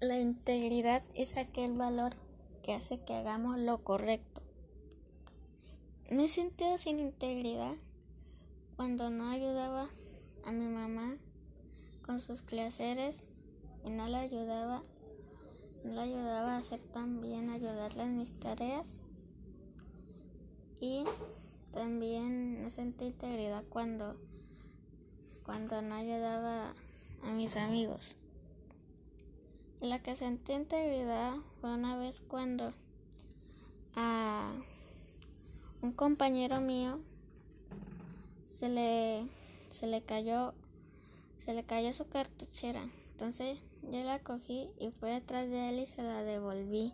La integridad es aquel valor que hace que hagamos lo correcto. Me he sentido sin integridad cuando no ayudaba a mi mamá con sus quehaceres y no la ayudaba, no la ayudaba a hacer tan bien, ayudarle en mis tareas. Y también me sentí integridad cuando, cuando no ayudaba a mis amigos. La que sentí integridad fue una vez cuando a un compañero mío se le, se le cayó se le cayó su cartuchera. Entonces yo la cogí y fui detrás de él y se la devolví.